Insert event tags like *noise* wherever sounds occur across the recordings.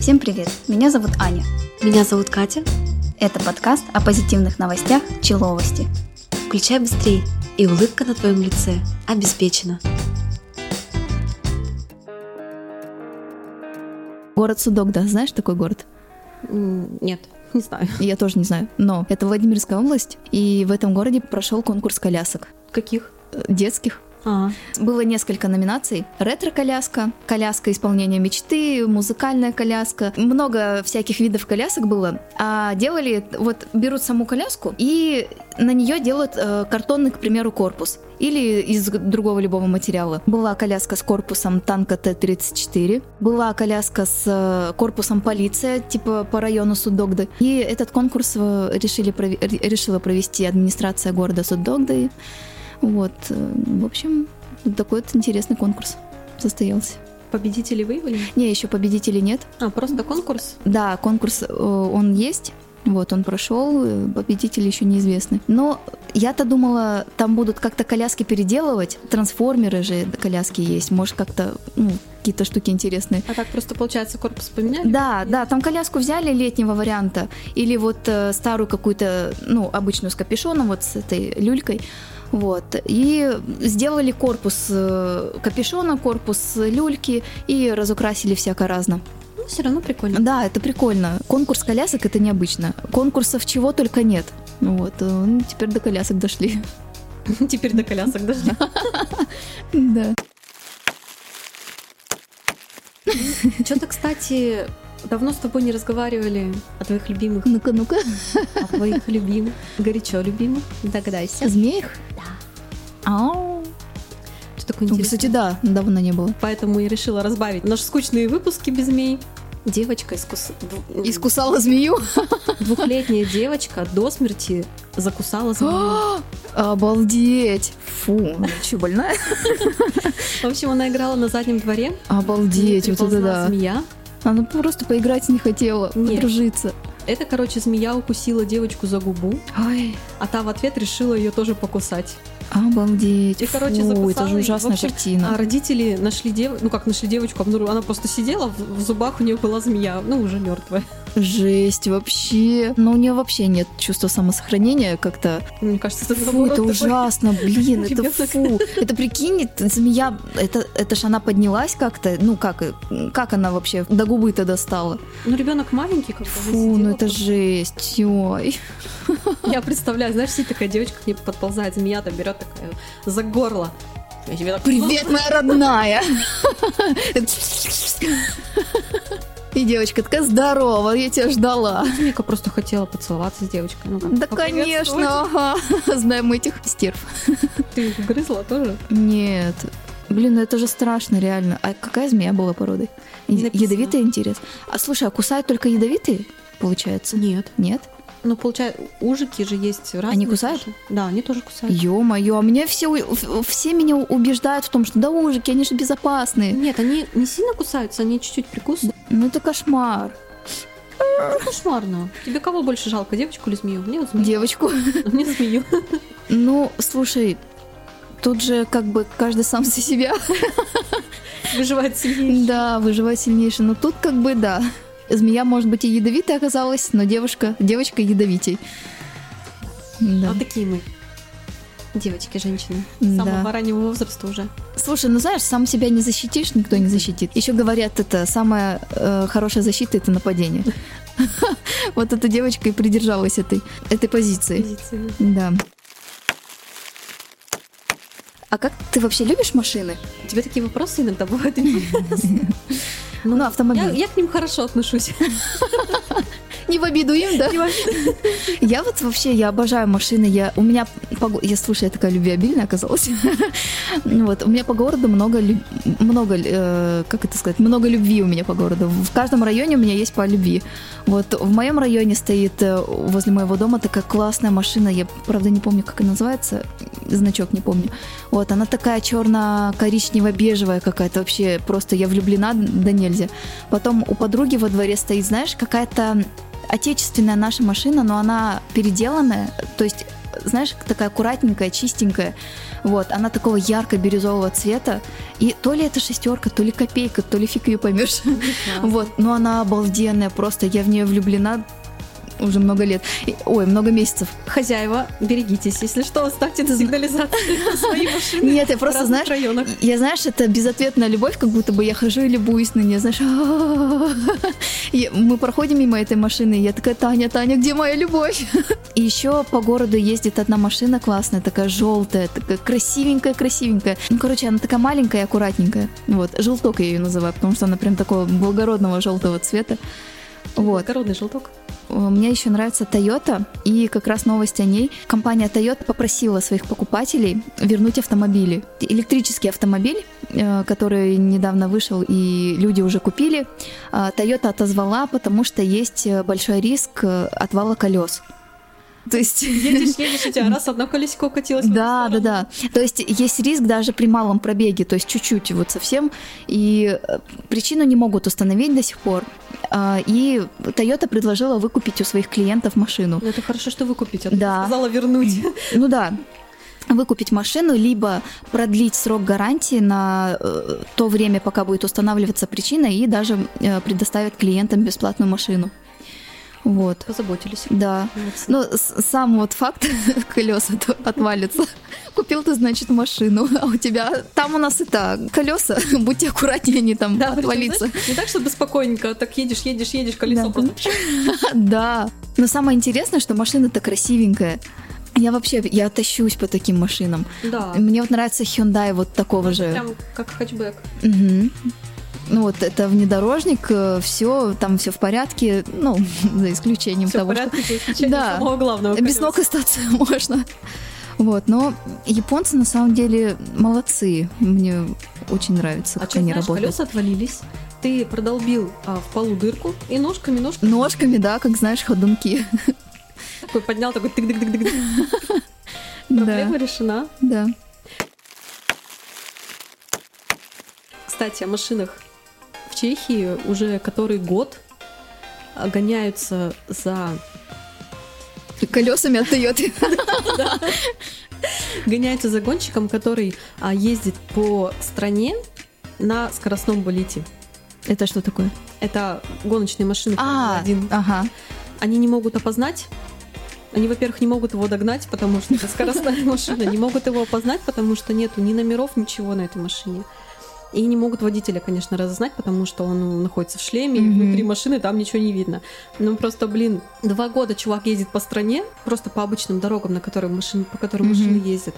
Всем привет! Меня зовут Аня. Меня зовут Катя. Это подкаст о позитивных новостях Человости. Включай быстрей, и улыбка на твоем лице обеспечена. Город Судогда. Знаешь такой город? Нет, *laughs* не знаю. Я тоже не знаю. Но это Владимирская область, и в этом городе прошел конкурс колясок. Каких? Детских. А, Было несколько номинаций. Ретро-коляска, коляска исполнения мечты, музыкальная коляска. Много всяких видов колясок было. А делали, вот берут саму коляску и на нее делают э, картонный, к примеру, корпус. Или из другого любого материала. Была коляска с корпусом танка Т-34. Была коляска с э, корпусом полиция, типа по району Судогды. И этот конкурс э, решили решила провести администрация города Судогды. Вот, э, в общем, такой вот интересный конкурс состоялся. победители выявили? Не, еще победителей нет. А, просто конкурс? Да, конкурс э, он есть. Вот, он прошел, э, победители еще неизвестны. Но я-то думала, там будут как-то коляски переделывать. Трансформеры же коляски есть. Может, как-то ну, какие-то штуки интересные. А так просто, получается, корпус поменяли? Да, да, там коляску взяли летнего варианта. Или вот э, старую какую-то, ну, обычную с капюшоном, вот с этой люлькой. Вот. И сделали корпус э, капюшона, корпус люльки и разукрасили всяко разно. Ну, все равно прикольно. Да, это прикольно. Конкурс колясок это необычно. Конкурсов чего только нет. Вот, э, ну, теперь до колясок дошли. *laughs* Теперь до колясок дошли. *laughs* Да. Что-то, кстати, давно с тобой не разговаривали о твоих любимых, Ну-ка, ну-ка. о твоих любимых, горячо любимых. Догадайся. Змеих? Да. Ау. Что такое Ну, интересное? кстати, да, давно не было. Поэтому я решила разбавить наши скучные выпуски без змей. Девочка искус... Искусала змею. Двухлетняя девочка до смерти закусала змею. *gasps* Обалдеть. Фу, что, больная? В общем, она играла на заднем дворе. Обалдеть, вот это да. змея. Она просто поиграть не хотела, Нет. подружиться. Это, короче, змея укусила девочку за губу, Ой, а та в ответ решила ее тоже покусать. обалдеть. И, короче, закусала это же ужасная общем, картина. А родители нашли девочку, ну как нашли девочку, обнаружили- она просто сидела, в, в зубах у нее была змея, ну уже мертвая. Жесть вообще. Но у нее вообще нет чувства самосохранения как-то. Мне кажется, это Фу, это такой- ужасно, блин, это фу. Это прикинь, змея, это, это ж она поднялась как-то, ну как, как она вообще до губы-то достала? Ну ребенок маленький, как бы. она Фу, ну это жесть, ой. Я представляю, знаешь, сидит такая девочка, к ней подползает змея, там берет такая за горло. Я тебе так- Привет, моя родная! *laughs* И девочка такая, здорово, я тебя ждала. Ну, Змейка просто хотела поцеловаться с девочкой. Ну, как, Да, конечно, ага. Знаем мы этих стерв. Ты их грызла тоже? Нет. Блин, ну это же страшно, реально. А какая змея была породой? Написано. Ядовитый интерес. А слушай, а кусают только ядовитые, получается? Нет. Нет? Ну, получается, ужики же есть разные. Они кусают? слушай. Да, они тоже кусают. Ё-моё, а меня все, все меня убеждают в том, что да ужики, они же безопасные. Нет, они не сильно кусаются, они чуть-чуть прикусывают. Ну это кошмар. Это кошмарно. Тебе кого больше жалко, девочку или змею? Мне вот змею. Девочку. *laughs* Мне змею. Ну, слушай, тут же как бы каждый сам за себя. Выживает сильнее. Да, выживать сильнейший. Но тут как бы да. Змея, может быть, и ядовитая оказалась, но девушка, девочка ядовитей. Да. Вот такие мы. Девочки, женщины. Да. Самого раннего возраста уже. Слушай, ну знаешь, сам себя не защитишь, никто не защитит. Еще говорят, это самая э, хорошая защита это нападение. *laughs* Вот эта девочка и придержалась этой, этой позиции. Да. А как ты вообще любишь машины? У тебя такие вопросы иногда бывают. *laughs* Ну, автомобиль. я к ним хорошо отношусь. *laughs* Не в обиду им, да? Я вот вообще, я обожаю машины. Я, у меня, я слушай, я такая любвеобильная оказалась. *laughs* Вот, у меня по городу много, много, э, как это сказать, много любви у меня по городу. В каждом районе у меня есть по любви. Вот в моем районе стоит э, возле моего дома такая классная машина. Я, правда, не помню, как она называется. Значок не помню. Вот, она такая черно-коричнево-бежевая какая-то. Вообще просто я влюблена да нельзя. Потом у подруги во дворе стоит, знаешь, какая-то отечественная наша машина, но она переделанная, то есть знаешь, такая аккуратненькая, чистенькая. Вот, она такого ярко-бирюзового цвета. И то ли это шестерка, то ли копейка, то ли фиг ее поймешь. Вот, но она обалденная, просто я в нее влюблена уже много лет. Ой, много месяцев. Хозяева, берегитесь. Если что, ставьте на сигнализацию *laughs* свои машины. Нет, я просто, знаешь, районах. я, знаешь, это безответная любовь, как будто бы я хожу и любуюсь на нее, знаешь. *laughs* Мы проходим мимо этой машины, и я такая, Таня, Таня, где моя любовь? *laughs* И еще по городу ездит одна машина классная, такая желтая, такая красивенькая, красивенькая. Ну, короче, она такая маленькая и аккуратненькая. Вот, желток я ее называю, потому что она прям такого благородного желтого цвета. Вот. Благородный желток. Мне еще нравится Toyota, и как раз новость о ней. Компания Toyota попросила своих покупателей вернуть автомобили. Электрический автомобиль, э, который недавно вышел и люди уже купили, э, Toyota отозвала, потому что есть э, большой риск отвала колес. То есть едешь, *laughs* едешь, у тебя раз одно колесико укатилось. Да, да, да. То есть есть риск даже при малом пробеге, то есть чуть-чуть вот совсем. И причину не могут установить до сих пор. А, и Toyota предложила выкупить у своих клиентов машину. Ну, это хорошо, что выкупить, а да. сказала вернуть. *laughs* Ну да, выкупить машину, либо продлить срок гарантии на э, то время, пока будет устанавливаться причина, и даже э, предоставить клиентам бесплатную машину. Вот. Позаботились. Да. Но сам вот факт *laughs* колеса отвалится. Купил ты, значит, машину, а у тебя там у нас это колеса, *laughs* будьте аккуратнее, они там да, отвалиться. Знаешь, не так, чтобы спокойненько, так едешь, едешь, едешь, колесо да. просто. *laughs* Да. Но самое интересное, что машина-то красивенькая. Я вообще, я тащусь по таким машинам. Да. Мне вот нравится Hyundai вот такого же. Прям как хэтчбэк. Угу. Ну вот это внедорожник, э, все, там все в порядке, ну, *laughs* за исключением всё того, в порядке, что... За исключением да, самого главного. Без ног остаться *laughs* можно. Вот, но японцы на самом деле молодцы. Мне очень нравится, а как они знаешь, работают. колеса отвалились, ты продолбил а, в полу дырку и ножками, ножками. Ножками, да, как знаешь, ходунки. Такой поднял, такой тык-тык-тык-тык. *laughs* Проблема решена. Да. Кстати, о машинах Чехии уже который год гоняются за колесами от Toyota. *laughs* Гоняются за гонщиком, который а, ездит по стране на скоростном болите. Это что такое? Это гоночные машины а, один. Ага. Они не могут опознать. Они, во-первых, не могут его догнать, потому что это скоростная *laughs* машина. Не могут его опознать, потому что нету ни номеров, ничего на этой машине. И не могут водителя, конечно, разознать, потому что он находится в шлеме, mm-hmm. и внутри машины там ничего не видно. Ну просто, блин, два года чувак ездит по стране, просто по обычным дорогам, на которые машины, по которым mm-hmm. машины ездят.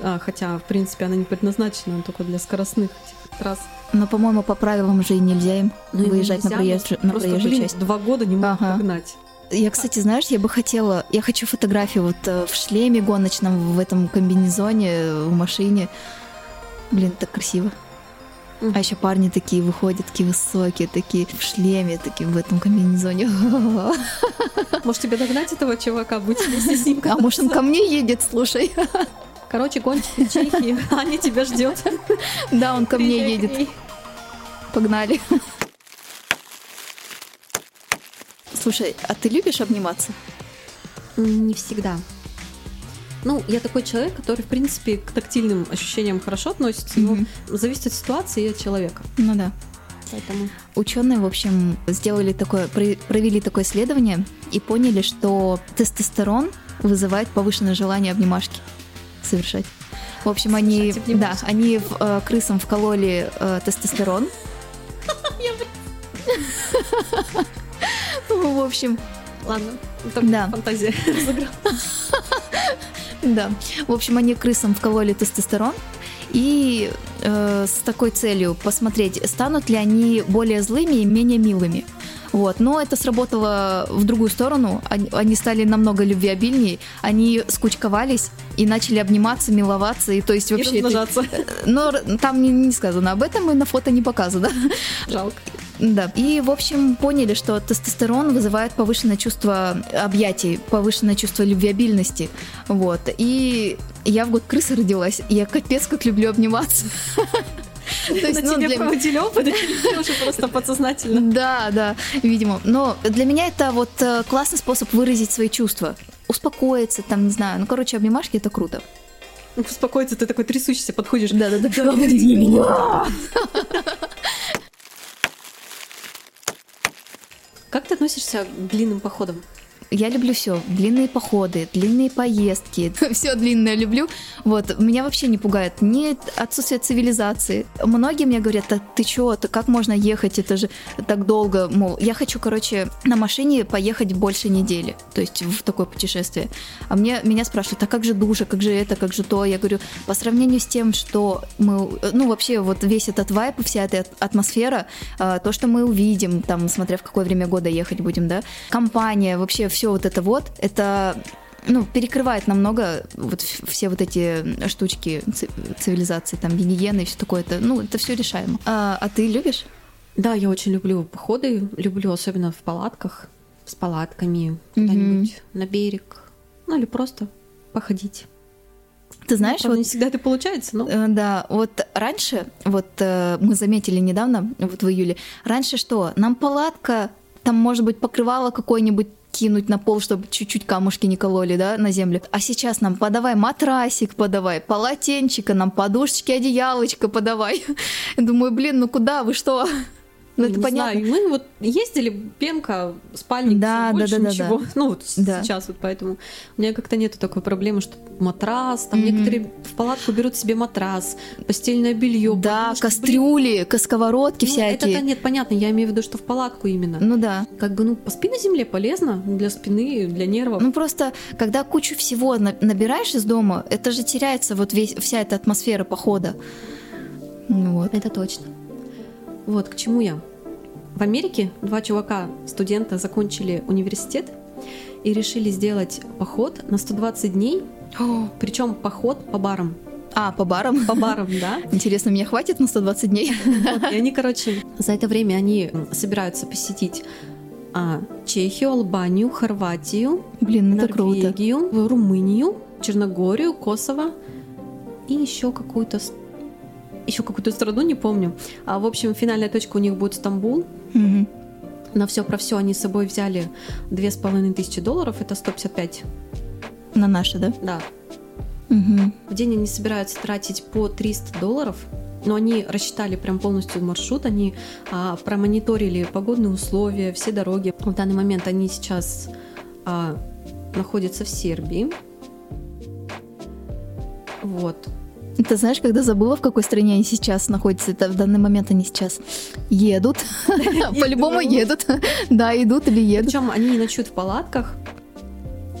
А, хотя, в принципе, она не предназначена только для скоростных этих трасс. Но, по-моему, по правилам же и нельзя им ну, выезжать нельзя, на, проезж... на просто, проезжую блин, часть. Два года не могут ага. догнать. Я, кстати, знаешь, я бы хотела, я хочу фотографию вот э, в шлеме гоночном, в этом комбинезоне, в машине. Блин, так красиво. А еще парни такие выходят, такие высокие, такие в шлеме, такие в этом комбинезоне. *laughs* Может, тебе догнать этого чувака, быть вместе с ним? А может, он ко мне едет, слушай. *laughs* Короче, гонщик Чехии, *laughs* Аня тебя ждет. Да, он ко мне едет. Погнали. Слушай, а ты любишь обниматься? Не всегда. Ну, я такой человек, который, в принципе, к тактильным ощущениям хорошо относится, но mm-hmm. зависит от ситуации и от человека. Ну да. Поэтому... Ученые, в общем, сделали такое, провели такое исследование и поняли, что тестостерон вызывает повышенное желание обнимашки совершать. В общем, они, да, они в, э, крысам вкололи э, тестостерон. *laughs* В общем, ладно, да. фантазия *laughs* разыграла. Да. В общем, они крысам вкололи тестостерон, и э, с такой целью посмотреть, станут ли они более злыми и менее милыми. Вот. Но это сработало в другую сторону. Они, они стали намного любвеобильнее. Они скучковались и начали обниматься, миловаться. И то есть вообще... И размножаться. Это... *laughs* Но там не, не сказано об этом, и на фото не показано. Жалко. Да. И, в общем, поняли, что тестостерон вызывает повышенное чувство объятий, повышенное чувство любвеобильности. Вот. И я в год крысы родилась. Я капец как люблю обниматься. *laughs* То есть, ну, тебе для... проводили опыт, *laughs* *laughs* уже просто подсознательно. Да, да, видимо. Но для меня это вот э, классный способ выразить свои чувства. успокоиться, там, не знаю. Ну, короче, обнимашки это круто. Успокоиться, ты такой трясущийся подходишь. Да-да-да. Как ты относишься к длинным походам? Я люблю все. Длинные походы, длинные поездки. *laughs* все длинное люблю. Вот. Меня вообще не пугает ни отсутствие цивилизации. Многие мне говорят, да ты чё, как можно ехать, это же так долго. Мол, я хочу, короче, на машине поехать больше недели. То есть в такое путешествие. А мне, меня спрашивают, а как же душа, как же это, как же то? Я говорю, по сравнению с тем, что мы, ну вообще вот весь этот вайп, вся эта атмосфера, а, то, что мы увидим, там, смотря в какое время года ехать будем, да, компания, вообще все вот это вот, это ну, перекрывает намного вот все вот эти штучки цивилизации, там, гигиены и все такое. Это, ну, это все решаемо. А, а ты любишь? Да, я очень люблю походы, люблю особенно в палатках, с палатками, куда-нибудь mm-hmm. на берег, ну или просто походить. Ты знаешь, Правда, вот не всегда это получается, но э, да, вот раньше, вот э, мы заметили недавно, вот в июле, раньше что, нам палатка, там может быть покрывало какое-нибудь кинуть на пол, чтобы чуть-чуть камушки не кололи, да, на землю. А сейчас нам подавай матрасик, подавай полотенчика, нам подушечки, одеялочка подавай. *laughs* Думаю, блин, ну куда вы что? Ну, это не понятно. Знаю. Мы вот ездили, пенка, спальник, да, да, да, ничего. Да. Ну, вот да. сейчас вот поэтому у меня как-то нету такой проблемы, что матрас, там mm-hmm. некоторые в палатку берут себе матрас, постельное белье. Да, кастрюли, блин, сковородки ну, всякие. Это нет, понятно, я имею в виду, что в палатку именно. Ну да. Как бы, ну, поспи на земле полезно для спины, для нервов. Ну просто, когда кучу всего набираешь из дома, это же теряется вот весь, вся эта атмосфера похода. Вот. Это точно. Вот к чему я. В Америке два чувака, студента, закончили университет и решили сделать поход на 120 дней, *gasps* причем поход по барам. А, по барам? По барам, да. *laughs* Интересно, меня хватит на 120 дней? *laughs* Вот, и они, короче, за это время они собираются посетить а, Чехию, Албанию, Хорватию, Блин, это Норвегию, круто. Румынию, Черногорию, Косово и еще какую-то еще какую-то страну, не помню. А, в общем, финальная точка у них будет Стамбул. Угу. На все про все они с собой взяли две с половиной тысячи долларов, это 155. На наши, да? Да. Угу. В день они собираются тратить по 300 долларов, но они рассчитали прям полностью маршрут, они а, промониторили погодные условия, все дороги. В данный момент они сейчас а, находятся в Сербии. Вот. Ты знаешь, когда забыла, в какой стране они сейчас находятся, это в данный момент они сейчас едут. По-любому едут. Да, идут или едут. Причем они не ночуют в палатках.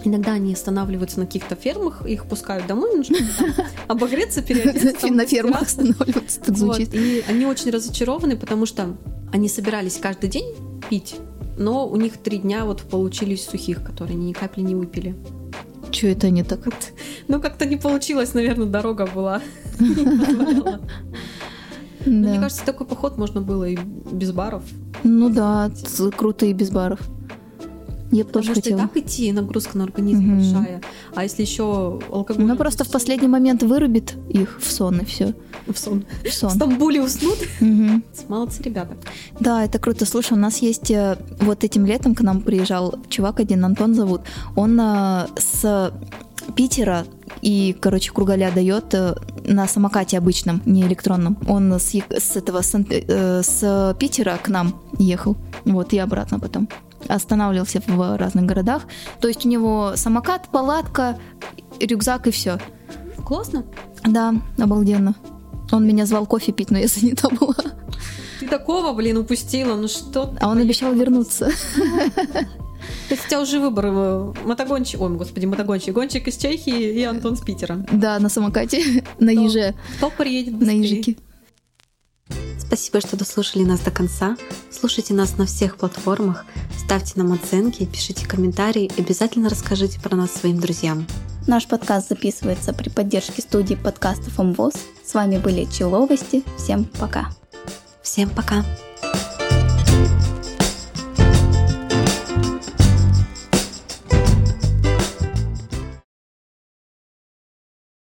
Иногда они останавливаются на каких-то фермах, их пускают домой, ну, чтобы *laughs* обогреться, переодеться. На фермах останавливаются, так звучит. И они очень разочарованы, потому что они собирались каждый день пить, но у них три дня вот получились сухих, которые они ни капли не выпили. Что это не так? *laughs* Ну, как-то не получилось, наверное, дорога была. *laughs* Мне кажется, такой поход можно было и без баров. Ну да, круто и без баров. Я бы тоже хотела. и так идти, нагрузка на организм угу. большая. А если еще алкоголь... Ну, просто в последний момент вырубит их в сон, и все. В сон. В сон. В Стамбуле уснут. Угу. Молодцы ребята. Да, это круто. Слушай, у нас есть... Э, вот этим летом к нам приезжал чувак один, Антон зовут. Он э, с Питера и, короче, кругаля дает э, на самокате обычном, не электронном. Он с, с этого с, с Питера к нам ехал, вот и обратно потом останавливался в разных городах. То есть у него самокат, палатка, рюкзак и все. Классно? Да, обалденно. Он меня звал кофе пить, но я занята была. Ты такого, блин, упустила, ну что? А он обещал вернуться. То есть у тебя уже выбор э, мотогонщик, ой, господи, мотогонщик, гонщик из Чехии и Антон с Питера. Да, на самокате, *laughs* на еже. Кто приедет быстрее? На ежике. Спасибо, что дослушали нас до конца. Слушайте нас на всех платформах, ставьте нам оценки, пишите комментарии и обязательно расскажите про нас своим друзьям. Наш подкаст записывается при поддержке студии подкастов МВОЗ. С вами были Человости. Всем пока. Всем пока.